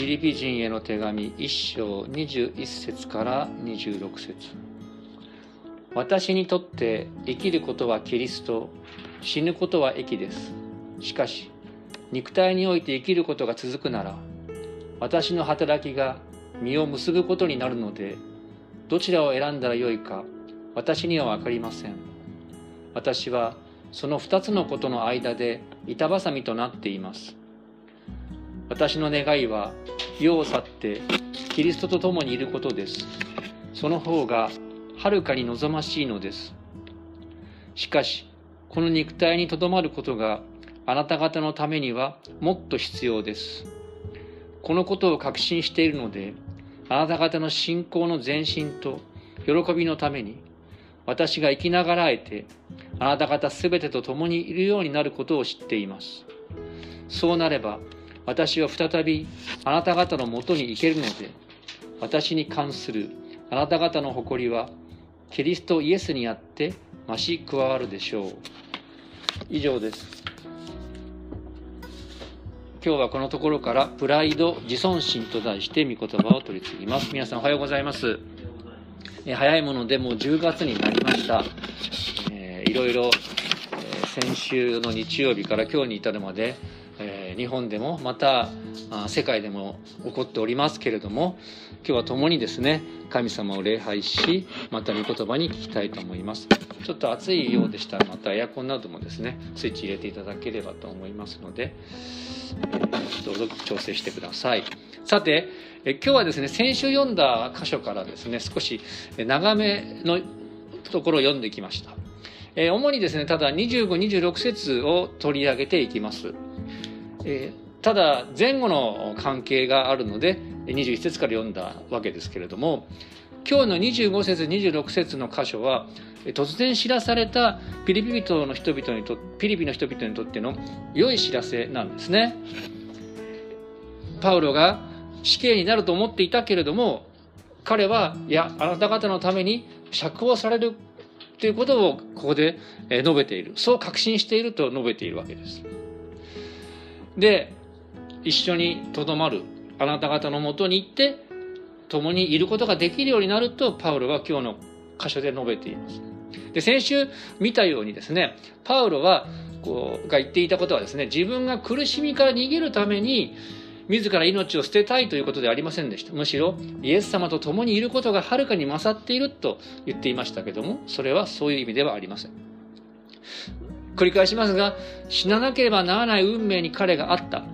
ピリピ人への手紙1章21節から26節。私にとって生きることはキリスト死ぬことは益です。しかし肉体において生きることが続くなら私の働きが実を結ぶことになるのでどちらを選んだらよいか私には分かりません。私はその二つのことの間で板挟みとなっています。私の願いは世を去ってキリストと共にいることです。その方がはるかに望ましいのです。しかしこの肉体にとどまることがあなた方のためにはもっと必要です。このことを確信しているのであなた方の信仰の前進と喜びのために私が生きながらえてあなた方すべてと共にいるようになることを知っています。そうなれば私は再びあなた方のもとに行けるので私に関するあなた方の誇りはキリストイエスにあって増し加わるでしょう。以上です。今日はこのところからプライド自尊心と題して御言葉を取り次ぎます。皆さんおはようございます。え早いものでもう10月になりました、えー、いろいろ、えー、先週の日曜日から今日に至るまでえ日本でもまた世界でも起こっておりますけれども今日は共にですね神様を礼拝しまた御言葉に聞きたいと思います。ちょっと暑いようでしたらまたエアコンなどもですねスイッチ入れていただければと思いますので、どうぞ調整してください。さてえ今日はですね先週読んだ箇所からですね少し長めのところを読んできました。え主にですねただ25、26節を取り上げていきます。え、ただ前後の関係があるので21節から読んだわけですけれども今日の25節26節の箇所は突然知らされたピリピ人の人々にとピリピの人々にとっての良い知らせなんですね。パウロが死刑になると思っていたけれども彼はいやあなた方のために釈放されるということをここで述べているそう確信していると述べているわけです。で一緒にとどまるあなた方のもとに行って共にいることができるようになるとパウロは今日の箇所で述べています。で先週見たようにですねパウロはこうが言っていたことはですね自分が苦しみから逃げるために自ら命を捨てたいということではありませんでしたむしろイエス様と共にいることがはるかに勝っていると言っていましたけどもそれはそういう意味ではありません繰り返しますが死ななければならない運命に彼があった。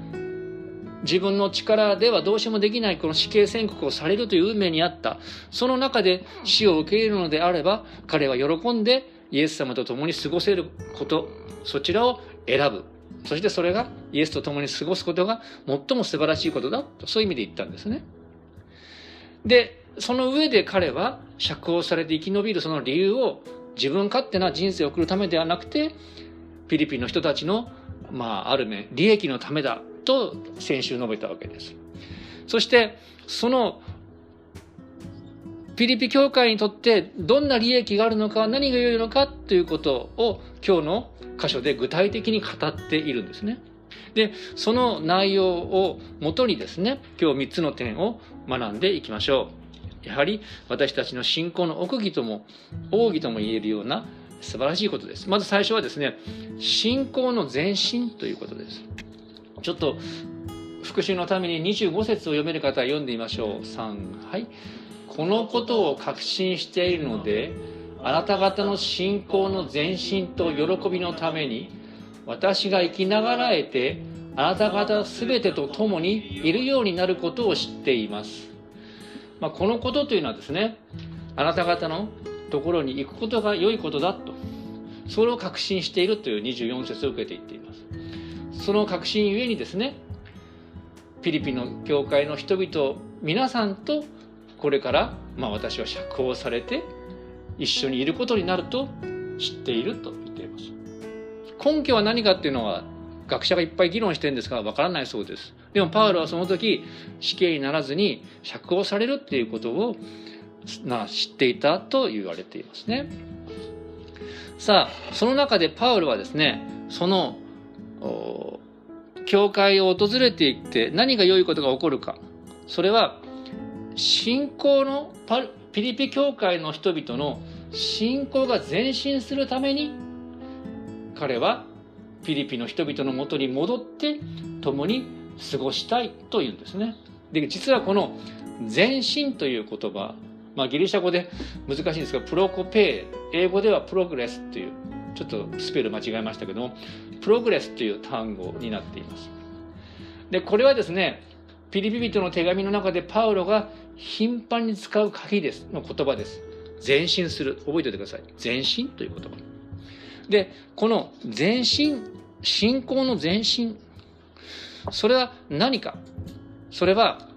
自分の力ではどうしようもできないこの死刑宣告をされるという運命にあった。その中で死を受け入れるのであれば彼は喜んでイエス様と共に過ごせることそちらを選ぶ。そしてそれがイエスと共に過ごすことが最も素晴らしいことだと。そういう意味で言ったんですね。でその上で彼は釈放されて生き延びるその理由を自分勝手な人生を送るためではなくてフィリピンの人たちの、まあ、ある面、利益のためだと先週述べたわけです。そして、その、フィリピン教会にとってどんな利益があるのか、何が良いのかということを今日の箇所で具体的に語っているんですね。で、その内容をもとにですね、今日3つの点を学んでいきましょう。やはり私たちの信仰の奥義とも、奥義とも言えるような素晴らしいことです。まず最初はですね、信仰の前進ということです。ちょっと復習のために25節を読める方は読んでみましょう。3、はい。このことを確信しているので、あなた方の信仰の前進と喜びのために、私が生きながらえて、あなた方全てと共にいるようになることを知っています。まあ、このことというのはですね、あなた方のところに行くことが良いことだと。それを確信しているという24節を受けていっています。その確信ゆえにですねフィリピンの教会の人々皆さんとこれから、まあ、私は釈放されて一緒にいることになると知っていると言っています。根拠は何かっていうのは学者がいっぱい議論してるんですがわからないそうです。でもパウロはその時死刑にならずに釈放されるっていうことをな知っていたと言われていますね。さあその中でパウルはですねその教会を訪れていって何が良いことが起こるかそれは信仰のピリピ教会の人々の信仰が前進するために彼はピリピの人々のもとに戻って共に過ごしたいというんですね。で実はこの前進という言葉、まあ、ギリシャ語で難しいんですがプロコペイ英語ではプログレスというちょっとスペル間違えましたけどもプログレスという単語になっています。でこれはですねピリピ人の手紙の中でパウロが頻繁に使う鍵ですの言葉です。前進する。覚えておいてください。前進という言葉。で、この前進、信仰の前進。それは何か？それは、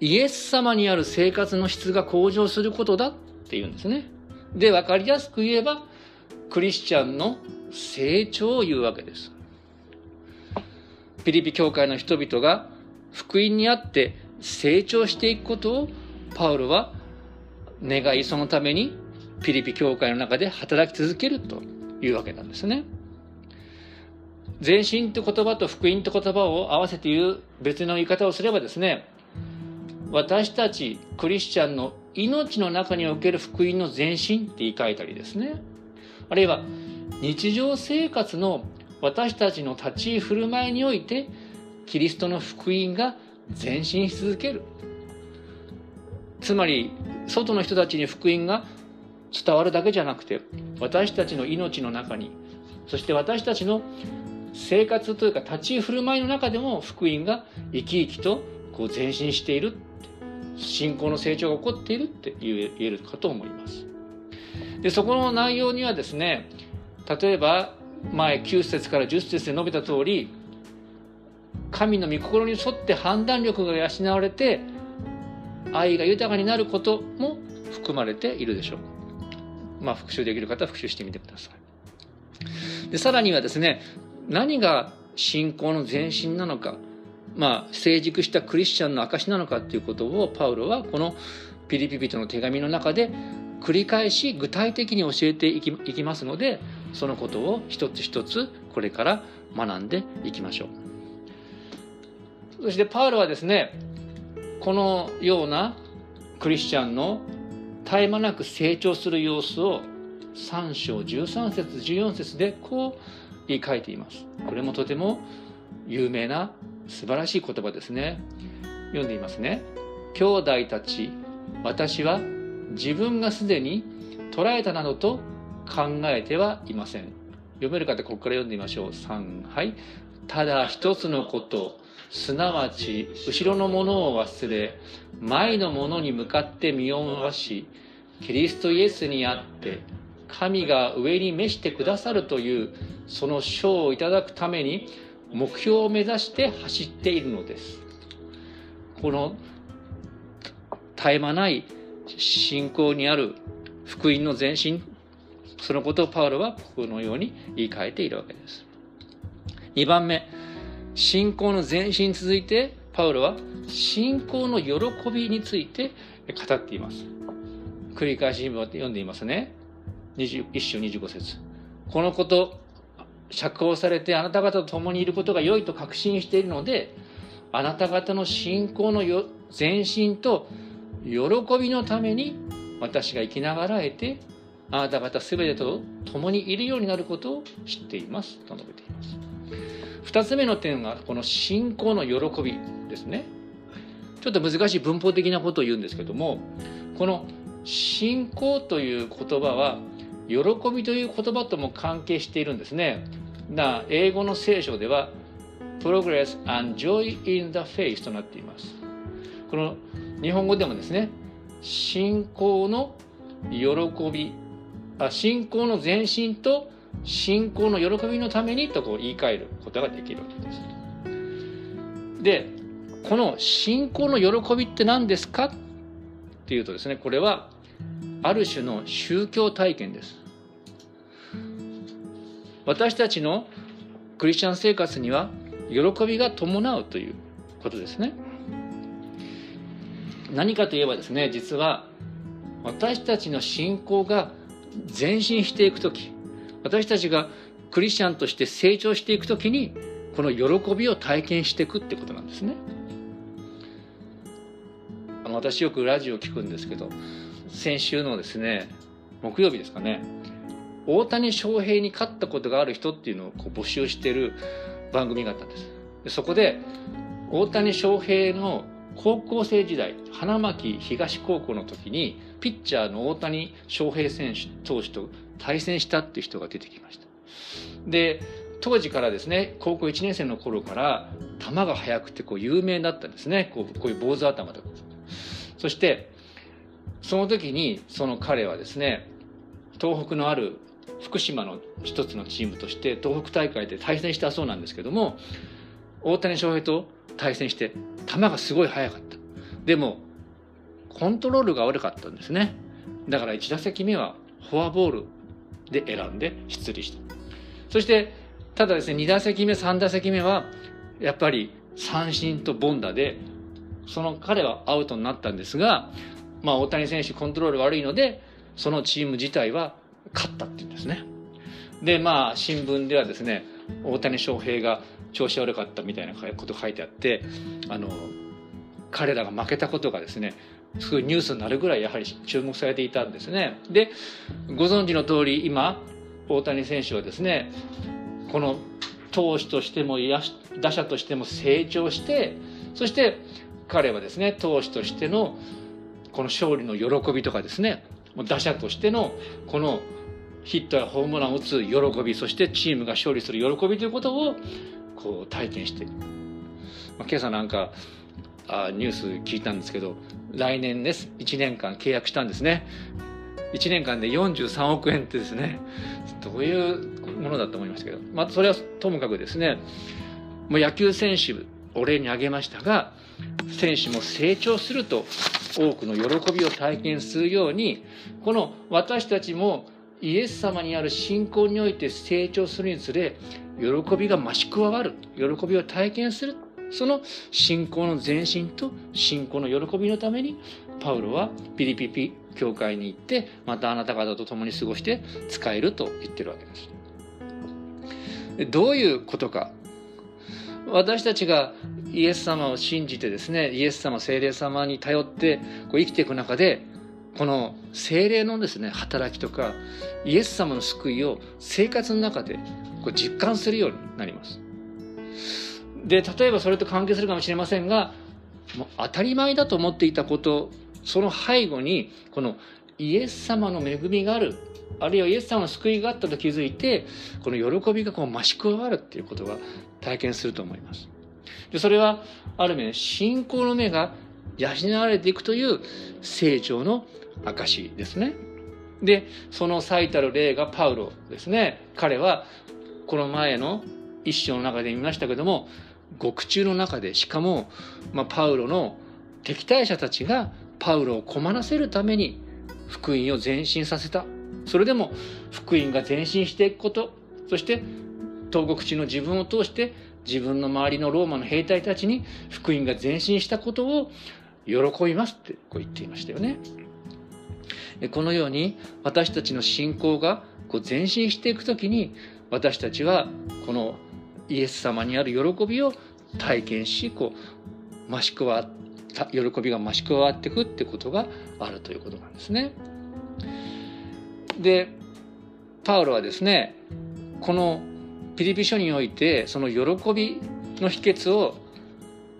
イエス様にある生活の質が向上することだっていうんですね。で、わかりやすく言えば、クリスチャンの成長を言うわけです。ピリピ教会の人々が福音にあって成長していくことをパウロは願いそのためにピリピ教会の中で働き続けるというわけなんですね。前進と言葉と福音と言葉を合わせて言う別の言い方をすればですね私たちクリスチャンの命の中における福音の前進って言い換えたりですね。あるいは日常生活の私たちの立ち居振る舞いにおいてキリストの福音が前進し続ける。つまり外の人たちに福音が伝わるだけじゃなくて私たちの命の中にそして私たちの生活というか立ち居振る舞いの中でも福音が生き生きとこう前進している。信仰の成長が起こっているって言えるかと思います。でそこの内容にはですね例えば前9節から10節で述べた通り神の御心に沿って判断力が養われて愛が豊かになることも含まれているでしょう。まあ復習できる方は復習してみてください。でさらにはですね何が信仰の前進なのか、まあ、成熟したクリスチャンの証なのかっていうことをパウロはこのピリピ人の手紙の中で繰り返し具体的に教えていきますのでそのことを一つ一つこれから学んでいきましょう。そしてパウロはですねこのようなクリスチャンの絶え間なく成長する様子を3章13節14節でこう言い換えていますこれもとても有名な素晴らしい言葉ですね。読んでいますね。兄弟たち私は自分がすでに捉えたなどと考えてはいません。読める方ここから読んでみましょう。3はい。ただ一つのこと。すなわち後ろのものを忘れ前のものに向かって身を回しキリストイエスにあって神が上に召してくださるというその賞をいただくために目標を目指して走っているのです。この絶え間ない信仰にある福音の前進そのことをパウロはこのように言い換えているわけです。2番目信仰の前進に続いてパウロは信仰の喜びについて語っています。繰り返し読んでいますね。21章25節。このこと釈放されてあなた方と共にいることが良いと確信しているのであなた方の信仰の前進と喜びのために私が生きながらえてあなた方全てと共にいるようになることを知っています。と述べています。2つ目の点がこの信仰の喜びですね。ちょっと難しい文法的なことを言うんですけどもこの信仰という言葉は喜びという言葉とも関係しているんですね。な英語の聖書では progress and joy in the faith となっています。この日本語でもですね信仰の喜びあ信仰の前進と信仰の喜びのためにとこう言い換えることができるわけです。でこの信仰の喜びって何ですか？っていうとですねこれはある種の宗教体験です。私たちのクリスチャン生活には喜びが伴うということですね。何かといえばですね実は私たちの信仰が前進していく時私たちがクリスチャンとして成長していくときにこの喜びを体験していくってことなんですね。私よくラジオ聞くんですけど先週のですね木曜日ですかね大谷翔平に勝ったことがある人っていうのをこう募集してる番組があったんです。でそこで大谷翔平の高校生時代花巻東高校の時にピッチャーの大谷翔平選手投手と対戦したっていう人が出てきました。で当時からですね高校1年生の頃から球が速くてこう有名だったんですね。こうこういう坊主頭とか。そしてその時にその彼はですね東北のある福島の一つのチームとして東北大会で対戦したそうなんですけども大谷翔平と対戦して球がすごい速かった。でもコントロールが悪かったんですね。だから1打席目はフォアボールで選んで出塁した。そしてただですね2打席目3打席目はやっぱり三振と凡打でその彼はアウトになったんですが、まあ、大谷選手コントロール悪いのでそのチーム自体は勝ったっていうんですね。でまあ新聞ではですね大谷翔平が調子悪かったみたいなこと書いてあってあの彼らが負けたことがですねすごいニュースになるぐらいやはり注目されていたんですね。でご存知の通り今大谷選手はですねこの投手としても打者としても成長してそして彼はですね投手としてのこの勝利の喜びとかですね打者としてのこのヒットやホームランを打つ喜びそしてチームが勝利する喜びということをこう体験して、まあ、今朝なんかあニュース聞いたんですけど来年です。1年間契約したんですね。1年間で43億円ってですねどういうものだと思いましたけど、まあ、それはともかくですねもう野球選手お礼に挙げましたが選手も成長すると多くの喜びを体験するようにこの私たちもイエス様にある信仰において成長するにつれ喜びが増し加わる喜びを体験するその信仰の前進と信仰の喜びのためにパウロはピリピピ教会に行ってまたあなた方と共に過ごして使えると言ってるわけです。どういうことか私たちがイエス様を信じてですねイエス様聖霊様に頼ってこう生きていく中でこの精霊のですね働きとかイエス様の救いを生活の中でこう実感するようになります。で例えばそれと関係するかもしれませんがもう当たり前だと思っていたことその背後にこのイエス様の恵みがあるあるいはイエス様の救いがあったと気づいてこの喜びがこう増し加わるっていうことが体験すると思います。でそれはある面信仰の目が養われていくという成長の証ですね。でその最たる例がパウロですね彼はこの前の一章の中で見ましたけども獄中の中でしかも、まあ、パウロの敵対者たちがパウロを困らせるために福音を前進させたそれでも福音が前進していくことそして東国地の自分を通して自分の周りのローマの兵隊たちに福音が前進したことを喜びますってこう言っていましたよね。このように私たちの信仰がこう前進していく時に私たちはこのイエス様にある喜びを体験しこう増し加わ喜びが増し加わっていくってことがあるということなんですね。でパウロはですねこのピリピ書においてその喜びの秘訣を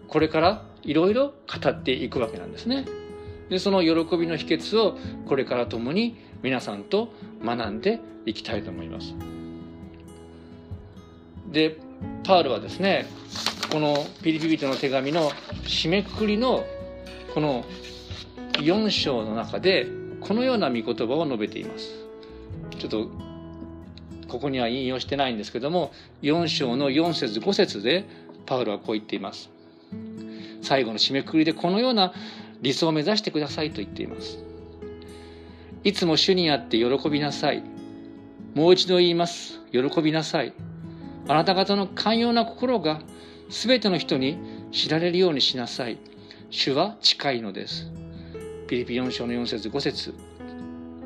これからいろいろ語っていくわけなんですね。でその喜びの秘訣をこれから共に皆さんと学んでいきたいと思います。でパウルはですねこのピリピ人の手紙の締めくくりのこの4章の中でこのような御言葉を述べています。ちょっとここには引用してないんですけども4章の4節5節でパウルはこう言っています。最後の締めくくりでこのような理想を目指してくださいと言っていますいつも主にあって喜びなさいもう一度言います喜びなさいあなた方の寛容な心が全ての人に知られるようにしなさい。主は近いのです。ピリピ4章の4節5節。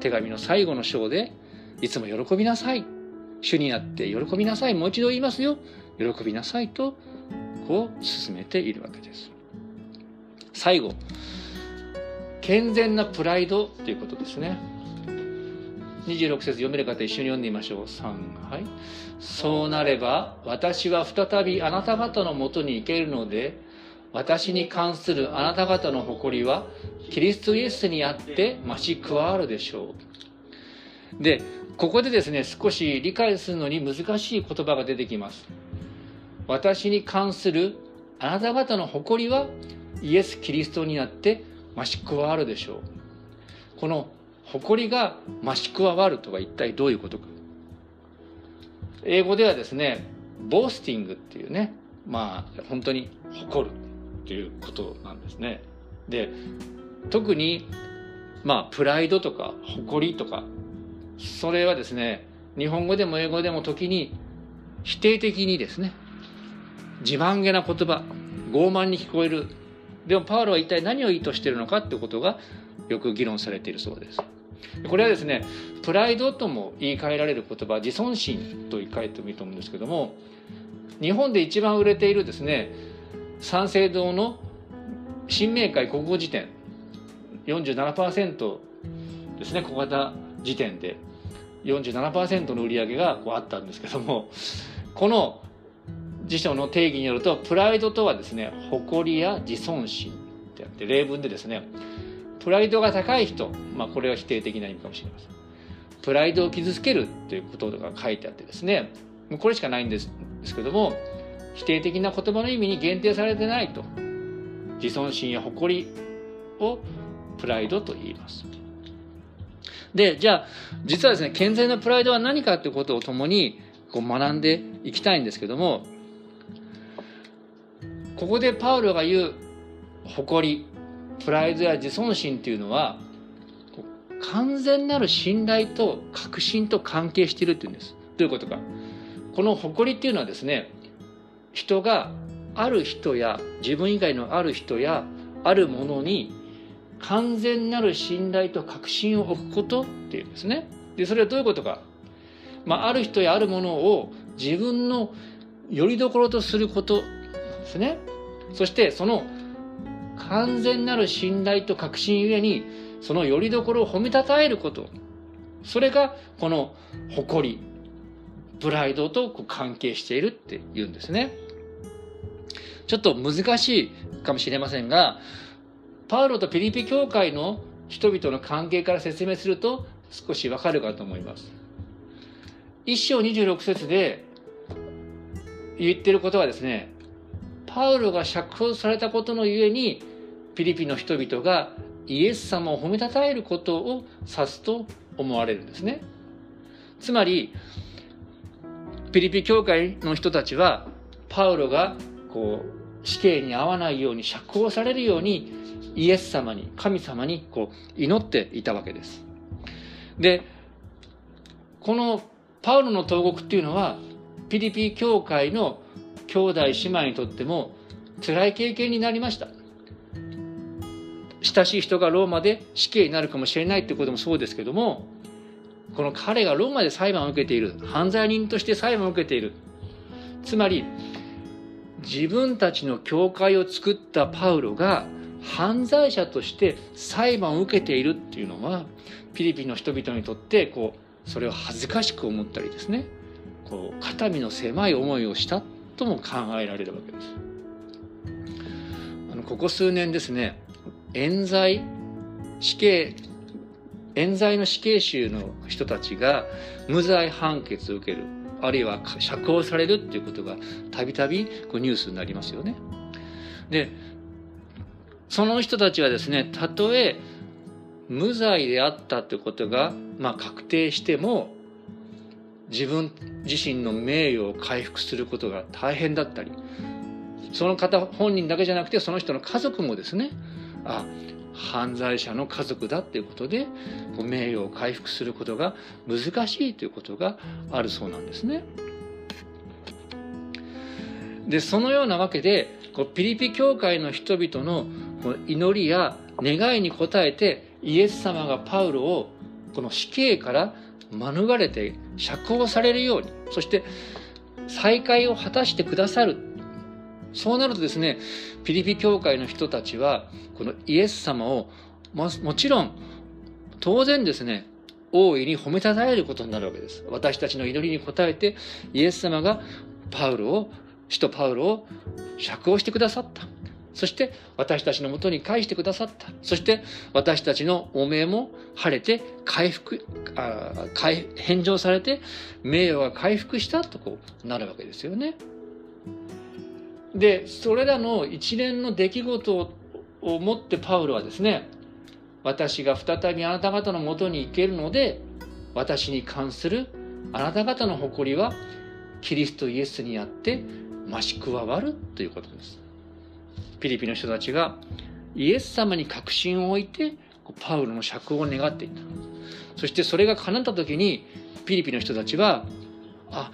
手紙の最後の章でいつも喜びなさい。主にあって喜びなさい。もう一度言いますよ。喜びなさいとこう進めているわけです。最後。健全なプライドということですね。26節読める方一緒に読んでみましょう。3はいそうなれば私は再びあなた方のもとに行けるので私に関するあなた方の誇りはキリストイエスにあって増し加わるでしょう。でここでですね少し理解するのに難しい言葉が出てきます。私に関するあなた方の誇りはイエス・キリストにあって増し加わるでしょう。この誇りが増し加わるとは一体どういうことか。英語ではですねボースティングっていうねまあ本当に誇るっていうことなんですね。で特にまあプライドとか誇りとかそれはですね日本語でも英語でも時に否定的にですね自慢げな言葉傲慢に聞こえる。でもパウロは一体何を意図しているのかってことがよく議論されているそうです。これはですねプライドとも言い換えられる言葉自尊心と言い換えてもいいと思うんですけども日本で一番売れているですね三省堂の新明会国語辞典47%ですね小型時点で47%の売り上げがこうあったんですけどもこの辞書の定義によるとプライドとはですね誇りや自尊心ってあって例文でですねプライドが高い人、まあ、これは否定的な意味かもしれません。プライドを傷つけるということが書いてあってですね。これしかないんですですけども否定的な言葉の意味に限定されてないと自尊心や誇りをプライドと言います。でじゃあ実はですね健全なプライドは何かということを共にこう学んでいきたいんですけどもここでパウロが言う誇りプライドや自尊心っていうのは完全なる信頼と確信と関係しているっていうんです。どういうことか。この誇りっていうのはですね人がある人や自分以外のある人やあるものに完全なる信頼と確信を置くことっていうんですね。でそれはどういうことか、まあ、ある人やあるものを自分の拠り所とすることなんですね。そしてその完全なる信頼と確信ゆえにその拠り所を褒めたたえること。それがこの誇りプライドと関係しているっていうんですね。ちょっと難しいかもしれませんがパウロとピリピ教会の人々の関係から説明すると少しわかるかと思います。一章26節で言ってることはですねパウロが釈放されたことのゆえにピリピの人々がイエス様を褒めたたえることを指すと思われるんですね。つまりピリピ教会の人たちはパウロがこう死刑に遭わないように釈放されるようにイエス様に神様にこう祈っていたわけです。でこのパウロの投獄っていうのはピリピ教会の兄弟姉妹にとっても辛い経験になりました。親しい人がローマで死刑になるかもしれないってこともそうですけどもこの彼がローマで裁判を受けている犯罪人として裁判を受けている。つまり自分たちの教会を作ったパウロが犯罪者として裁判を受けているっていうのはピリピンの人々にとってこうそれを恥ずかしく思ったりですねこう肩身の狭い思いをしたとも考えられるわけです。あのここ数年ですね冤罪死刑冤罪の死刑囚の人たちが無罪判決を受けるあるいは釈放されるっていうことがたびたびニュースになりますよね。でその人たちはですねたとえ無罪であったということが、まあ、確定しても自分自身の名誉を回復することが大変だったりその方本人だけじゃなくてその人の家族もですねあ犯罪者の家族だっていうことで名誉を回復することが難しいということがあるそうなんですね。でそのようなわけでピリピ教会の人々の祈りや願いに応えてイエス様がパウロをこの死刑から免れて釈放されるようにそして再会を果たしてくださる。そうなるとですねピリピ教会の人たちはこのイエス様をもちろん当然ですね大いに褒めたたえることになるわけです。私たちの祈りに応えてイエス様がパウロを使徒パウロを釈放してくださった。そして私たちのもとに返してくださった。そして私たちの汚名も晴れて回復あ返上されて名誉が回復したとこうなるわけですよね。でそれらの一連の出来事をもってパウロはですね私が再びあなた方のもとに行けるので私に関するあなた方の誇りはキリストイエスにあって増し加わるということです。ピリピの人たちがイエス様に確信を置いてパウロの釈放を願っていた。そしてそれが叶った時にピリピの人たちはあ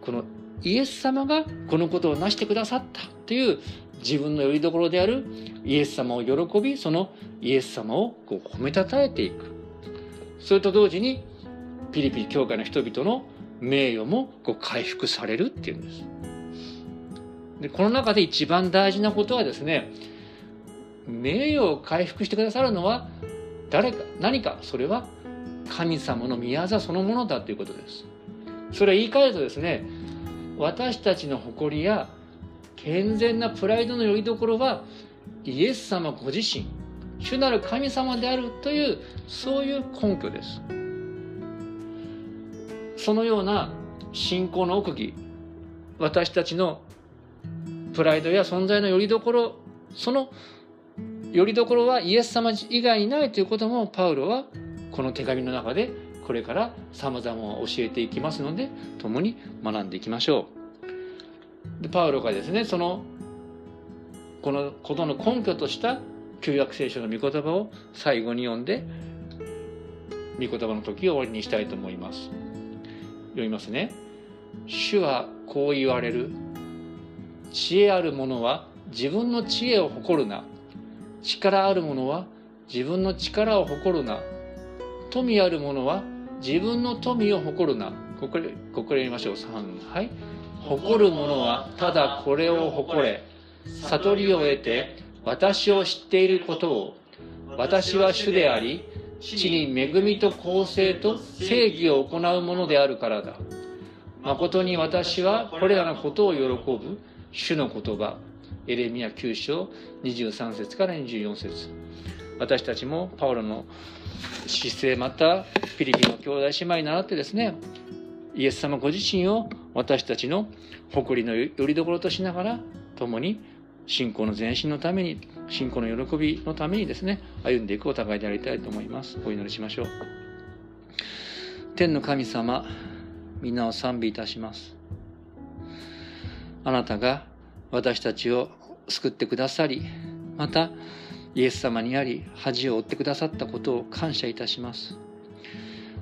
このイエス様がこのことを成してくださったという自分のよりどころであるイエス様を喜びそのイエス様をこう褒めたたえていく。それと同時にピリピ教会の人々の名誉もこう回復されるっていうんです。でこの中で一番大事なことはですね名誉を回復してくださるのは誰か何かそれは神様の宮座そのものだということです。それは言い換えるとですね私たちの誇りや健全なプライドのよりどころはイエス様ご自身主なる神様であるというそういう根拠です。そのような信仰の奥義私たちのプライドや存在のよりどころそのよりどころはイエス様以外にないということもパウロはこの手紙の中でこれから様々教えていきますので共に学んでいきましょう。でパウロがですねそのこのことの根拠とした旧約聖書の御言葉を最後に読んで御言葉の時を終わりにしたいと思います。読みますね。主はこう言われる。知恵ある者は自分の知恵を誇るな。力ある者は自分の力を誇るな。富ある者は自分の富を誇るな。ここでここで言いましょう。3はい。誇る者はただこれを誇れ。悟りを得て私を知っていることを。私は主であり地に恵みと公正と正義を行うものであるからだ。誠に私はこれらのことを喜ぶ。主の言葉エレミア9章23節から24節。私たちもパウロの姿勢またフィリピンの兄弟姉妹に習ってですねイエス様ご自身を私たちの誇りのよりどころとしながら共に信仰の前進のために信仰の喜びのためにですね歩んでいくお互いでありたいと思います。お祈りしましょう。天の神様皆を賛美いたします。あなたが私たちを救ってくださりまたイエス様にあり恥を負ってくださったことを感謝いたします。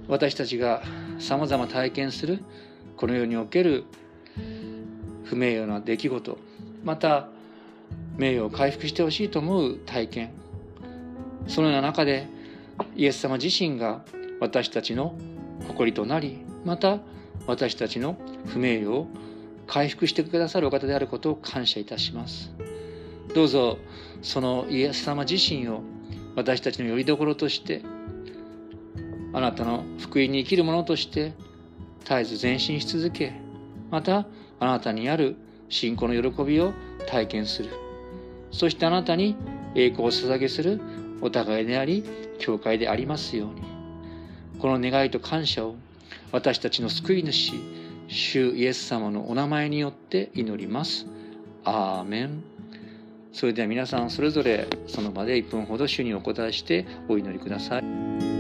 私たちがさまざま体験するこの世における不名誉な出来事また名誉を回復してほしいと思う体験。そのような中でイエス様自身が私たちの誇りとなりまた私たちの不名誉を回復してくださるお方であることを感謝いたします。どうぞそのイエス様自身を私たちの拠り所としてあなたの福音に生きる者として絶えず前進し続けまたあなたにある信仰の喜びを体験する。そしてあなたに栄光を捧げするお互いであり教会でありますように。この願いと感謝を私たちの救い主主イエス様のお名前によって祈ります。アーメン。それでは皆さんそれぞれその場で1分ほど主にお答えしてお祈りください。